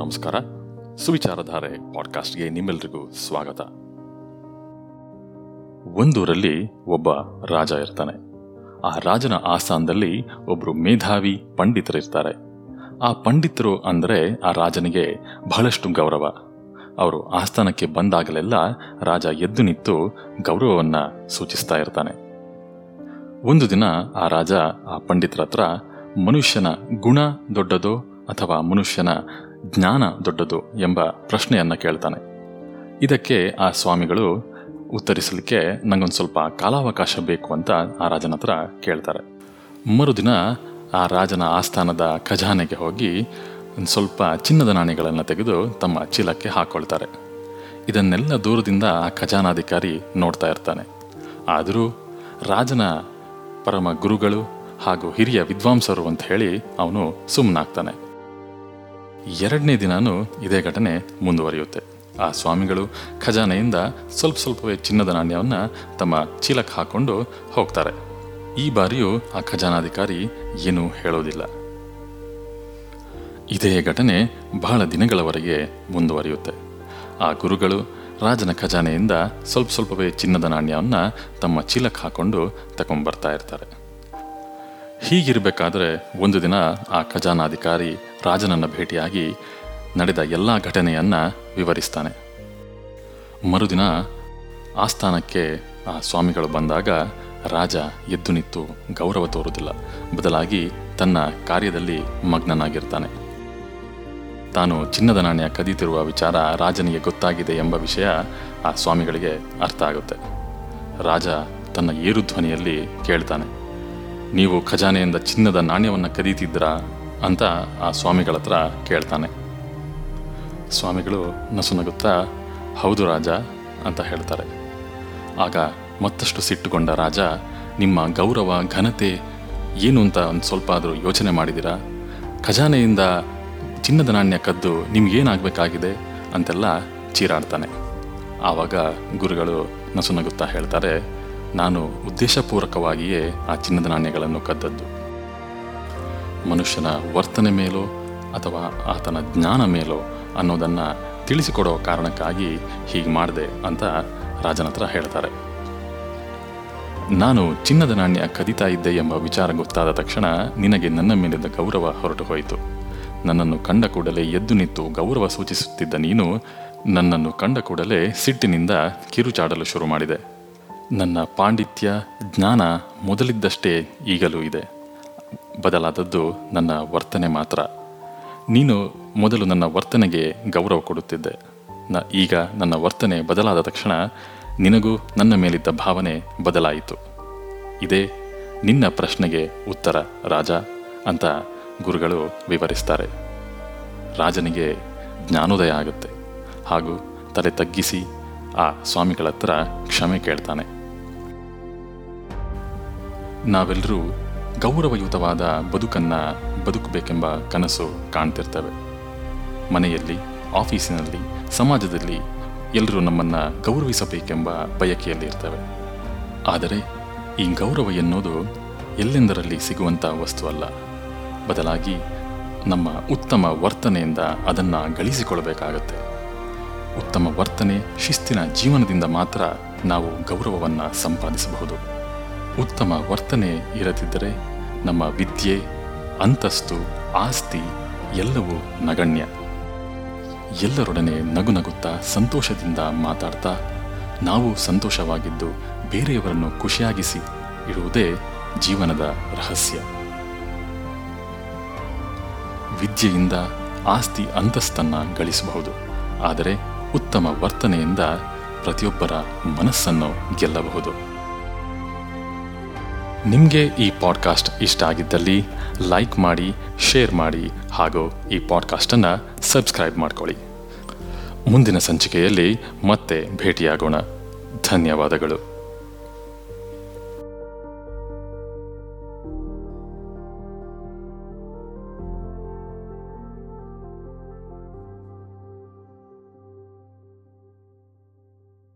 ನಮಸ್ಕಾರ. ಸುವಿಚಾರಧಾರೆ ಪಾಡ್ಕಾಸ್ಟ್ಗೆ ನಿಮ್ಮೆಲ್ರಿಗೂ ಸ್ವಾಗತ. ಒಂದೂರಲ್ಲಿ ಒಬ್ಬ ರಾಜ ಇರ್ತಾನೆ. ಆ ರಾಜನ ಆಸ್ಥಾನದಲ್ಲಿ ಒಬ್ರು ಮೇಧಾವಿ ಪಂಡಿತರಿರ್ತಾರೆ. ಆ ಪಂಡಿತರು ಅಂದರೆ ಆ ರಾಜನಿಗೆ ಬಹಳಷ್ಟು ಗೌರವ. ಅವರು ಆಸ್ಥಾನಕ್ಕೆ ಬಂದಾಗಲೆಲ್ಲ ರಾಜ ಎದ್ದು ನಿಂತು ಗೌರವವನ್ನ ಸೂಚಿಸ್ತಾ ಇರ್ತಾನೆ. ಒಂದು ದಿನ ಆ ರಾಜ ಆ ಪಂಡಿತರ ಹತ್ರ ಮನುಷ್ಯನ ಗುಣ ದೊಡ್ಡದೋ ಅಥವಾ ಮನುಷ್ಯನ ಜ್ಞಾನ ದೊಡ್ಡದು ಎಂಬ ಪ್ರಶ್ನೆಯನ್ನು ಕೇಳ್ತಾನೆ. ಇದಕ್ಕೆ ಆ ಸ್ವಾಮಿಗಳು ಉತ್ತರಿಸಲಿಕ್ಕೆ ನನಗೊಂದು ಸ್ವಲ್ಪ ಕಾಲಾವಕಾಶ ಬೇಕು ಅಂತ ಆ ರಾಜನ ಹತ್ರ ಕೇಳ್ತಾರೆ. ಮರುದಿನ ಆ ರಾಜನ ಆಸ್ಥಾನದ ಖಜಾನೆಗೆ ಹೋಗಿ ಒಂದು ಸ್ವಲ್ಪ ಚಿನ್ನದ ನಾಣ್ಯಗಳನ್ನು ತೆಗೆದು ತಮ್ಮ ಚೀಲಕ್ಕೆ ಹಾಕೊಳ್ತಾರೆ. ಇದನ್ನೆಲ್ಲ ದೂರದಿಂದ ಆ ಖಜಾನಾಧಿಕಾರಿ ನೋಡ್ತಾ ಇರ್ತಾನೆ. ಆದರೂ ರಾಜನ ಪರಮ ಗುರುಗಳು ಹಾಗೂ ಹಿರಿಯ ವಿದ್ವಾಂಸರು ಅಂತ ಹೇಳಿ ಅವನು ಸುಮ್ಮನಾಗ್ತಾನೆ ಎರಡನೇ ದಿನಾನು ಇದೇ ಘಟನೆ ಮುಂದುವರಿಯುತ್ತೆ. ಆ ಸ್ವಾಮಿಗಳು ಖಜಾನೆಯಿಂದ ಸ್ವಲ್ಪ ಸ್ವಲ್ಪವೇ ಚಿನ್ನದ ನಾಣ್ಯವನ್ನ ತಮ್ಮ ಚೀಲಕ್ಕೆ ಹಾಕೊಂಡು ಹೋಗ್ತಾರೆ. ಈ ಬಾರಿಯೂ ಆ ಖಜಾನಾಧಿಕಾರಿ ಏನೂ ಹೇಳೋದಿಲ್ಲ. ಇದೇ ಘಟನೆ ಬಹಳ ದಿನಗಳವರೆಗೆ ಮುಂದುವರಿಯುತ್ತೆ. ಆ ಗುರುಗಳು ರಾಜನ ಖಜಾನೆಯಿಂದ ಸ್ವಲ್ಪ ಸ್ವಲ್ಪವೇ ಚಿನ್ನದ ನಾಣ್ಯವನ್ನ ತಮ್ಮ ಚೀಲಕ್ಕೆ ಹಾಕೊಂಡು ತಗೊಂಡ್ಬರ್ತಾ ಇರ್ತಾರೆ. ಹೀಗಿರಬೇಕಾದ್ರೆ ಒಂದು ದಿನ ಆ ಖಜಾನಾಧಿಕಾರಿ ರಾಜನನ್ನ ಭೇಟಿಯಾಗಿ ನಡೆದ ಎಲ್ಲ ಘಟನೆಯನ್ನು ವಿವರಿಸ್ತಾನೆ. ಮರುದಿನ ಆಸ್ಥಾನಕ್ಕೆ ಆ ಸ್ವಾಮಿಗಳು ಬಂದಾಗ ರಾಜ ಎದ್ದು ನಿಂತು ಗೌರವ ತೋರುವುದಿಲ್ಲ. ಬದಲಾಗಿ ತನ್ನ ಕಾರ್ಯದಲ್ಲಿ ಮಗ್ನನಾಗಿರ್ತಾನೆ. ತಾನು ಚಿನ್ನದ ನಾಣ್ಯ ಕದೀತಿರುವ ವಿಚಾರ ರಾಜನಿಗೆ ಗೊತ್ತಾಗಿದೆ ಎಂಬ ವಿಷಯ ಆ ಸ್ವಾಮಿಗಳಿಗೆ ಅರ್ಥ ಆಗುತ್ತೆ. ರಾಜ ತನ್ನ ಏರು ಧ್ವನಿಯಲ್ಲಿ ಕೇಳ್ತಾನೆ. ನೀವು ಖಜಾನೆಯಿಂದ ಚಿನ್ನದ ನಾಣ್ಯವನ್ನು ಕದೀತಿದ್ರಾ ಅಂತ ಆ ಸ್ವಾಮಿಗಳ ಹತ್ರ ಕೇಳ್ತಾನೆ. ಸ್ವಾಮಿಗಳು ನಸುನಗುತ್ತಾ, ಹೌದು ರಾಜ ಅಂತ ಹೇಳ್ತಾರೆ. ಆಗ ಮತ್ತಷ್ಟು ಸಿಟ್ಟುಗೊಂಡ ರಾಜ, ನಿಮ್ಮ ಗೌರವ, ಘನತೆ ಏನು ಅಂತ ಒಂದು ಸ್ವಲ್ಪ ಆದರೂ ಯೋಚನೆ ಮಾಡಿದಿರಾ? ಖಜಾನೆಯಿಂದ ಚಿನ್ನದ ನಾಣ್ಯ ಕದ್ದು ನಿಮಗೇನಾಗಬೇಕಾಗಿದೆ ಅಂತೆಲ್ಲ ಚೀರಾಡ್ತಾನೆ. ಆವಾಗ ಗುರುಗಳು ನಸುನಗುತ್ತಾ ಹೇಳ್ತಾರೆ, ನಾನು ಉದ್ದೇಶಪೂರ್ವಕವಾಗಿಯೇ ಆ ಚಿನ್ನದ ನಾಣ್ಯಗಳನ್ನು ಕದ್ದದ್ದು. ಮನುಷ್ಯನ ವರ್ತನೆ ಮೇಲೋ ಅಥವಾ ಆತನ ಜ್ಞಾನ ಮೇಲೋ ಅನ್ನೋದನ್ನು ತಿಳಿಸಿಕೊಡೋ ಕಾರಣಕ್ಕಾಗಿ ಹೀಗೆ ಮಾಡಿದೆ ಅಂತ ರಾಜನ ಹತ್ರ ಹೇಳ್ತಾರೆ. ನಾನು ಚಿನ್ನದ ನಾಣ್ಯ ಕದಿತಾ ಇದ್ದೆ ಎಂಬ ವಿಚಾರ ಗೊತ್ತಾದ ತಕ್ಷಣ ನಿನಗೆ ನನ್ನ ಮೇಲಿದ್ದ ಗೌರವ ಹೊರಟು ಹೋಯಿತು. ನನ್ನನ್ನು ಕಂಡ ಕೂಡಲೇ ಎದ್ದು ನಿಂತು ಗೌರವ ಸೂಚಿಸುತ್ತಿದ್ದ ನೀನು ನನ್ನನ್ನು ಕಂಡ ಕೂಡಲೇ ಸಿಟ್ಟಿನಿಂದ ಕಿರುಚಾಡಲು ಶುರು ಮಾಡಿದೆ. ನನ್ನ ಪಾಂಡಿತ್ಯ, ಜ್ಞಾನ ಮೊದಲಿದ್ದಷ್ಟೇ ಈಗಲೂ ಇದೆ. ಬದಲಾದದ್ದು ನನ್ನ ವರ್ತನೆ ಮಾತ್ರ. ನೀನು ಮೊದಲು ನನ್ನ ವರ್ತನೆಗೆ ಗೌರವ ಕೊಡುತ್ತಿದ್ದೆ. ನ, ಈಗ ನನ್ನ ವರ್ತನೆ ಬದಲಾದ ತಕ್ಷಣ ನಿನಗೂ ನನ್ನ ಮೇಲಿದ್ದ ಭಾವನೆ ಬದಲಾಯಿತು. ಇದೇ ನಿನ್ನ ಪ್ರಶ್ನೆಗೆ ಉತ್ತರ, ರಾಜ ಅಂತ ಗುರುಗಳು ವಿವರಿಸ್ತಾರೆ. ರಾಜನಿಗೆ ಜ್ಞಾನೋದಯ ಆಗುತ್ತೆ ಹಾಗೂ ತಲೆ ತಗ್ಗಿಸಿ ಆ ಸ್ವಾಮಿಗಳ ಹತ್ರ ಕ್ಷಮೆ ಕೇಳ್ತಾನೆ. ನಾವೆಲ್ಲರೂ ಗೌರವಯುತವಾದ ಬದುಕನ್ನು ಬದುಕಬೇಕೆಂಬ ಕನಸು ಕಾಣ್ತಿರ್ತವೆ. ಮನೆಯಲ್ಲಿ, ಆಫೀಸಿನಲ್ಲಿ, ಸಮಾಜದಲ್ಲಿ ಎಲ್ಲರೂ ನಮ್ಮನ್ನು ಗೌರವಿಸಬೇಕೆಂಬ ಬಯಕೆಯಲ್ಲಿ ಇರ್ತವೆ. ಆದರೆ ಈ ಗೌರವ ಎನ್ನುವುದು ಎಲ್ಲೆಂದರಲ್ಲಿ ಸಿಗುವಂಥ ವಸ್ತು ಅಲ್ಲ ಬದಲಾಗಿ ನಮ್ಮ ಉತ್ತಮ ವರ್ತನೆಯಿಂದ ಅದನ್ನು ಗಳಿಸಿಕೊಳ್ಳಬೇಕಾಗತ್ತೆ ಉತ್ತಮ ವರ್ತನೆ ಶಿಸ್ತಿನ ಜೀವನದಿಂದ ಮಾತ್ರ ನಾವು ಗೌರವವನ್ನು ಸಂಪಾದಿಸಬಹುದು. ಉತ್ತಮ ವರ್ತನೆ ಇರದಿದ್ದರೆ ನಮ್ಮ ವಿದ್ಯೆ, ಅಂತಸ್ತು, ಆಸ್ತಿ ಎಲ್ಲವೂ ನಗಣ್ಯ. ಎಲ್ಲರೊಡನೆ ನಗು ನಗುತ್ತಾ ಸಂತೋಷದಿಂದ ಮಾತಾಡ್ತಾ ನಾವು ಸಂತೋಷವಾಗಿದ್ದು ಬೇರೆಯವರನ್ನು ಖುಷಿಯಾಗಿಸಿ ಇಡುವುದೇ ಜೀವನದ ರಹಸ್ಯ. ವಿದ್ಯೆಯಿಂದ ಆಸ್ತಿ ಅಂತಸ್ತನ್ನ ಗಳಿಸಬಹುದು. ಆದರೆ ಉತ್ತಮ ವರ್ತನೆಯಿಂದ ಪ್ರತಿಯೊಬ್ಬರ ಮನಸ್ಸನ್ನು ಗೆಲ್ಲಬಹುದು. ನಿಮಗೆ ಈ ಪಾಡ್ಕಾಸ್ಟ್ ಇಷ್ಟ ಆಗಿದ್ದಲ್ಲಿ ಲೈಕ್ ಮಾಡಿ ಶೇರ್ ಮಾಡಿ ಹಾಗೂ ಈ ಪಾಡ್ಕಾಸ್ಟನ್ನು ಸಬ್ಸ್ಕ್ರೈಬ್ ಮಾಡ್ಕೊಳ್ಳಿ. ಮುಂದಿನ ಸಂಚಿಕೆಯಲ್ಲಿ ಮತ್ತೆ ಭೇಟಿಯಾಗೋಣ. ಧನ್ಯವಾದಗಳು.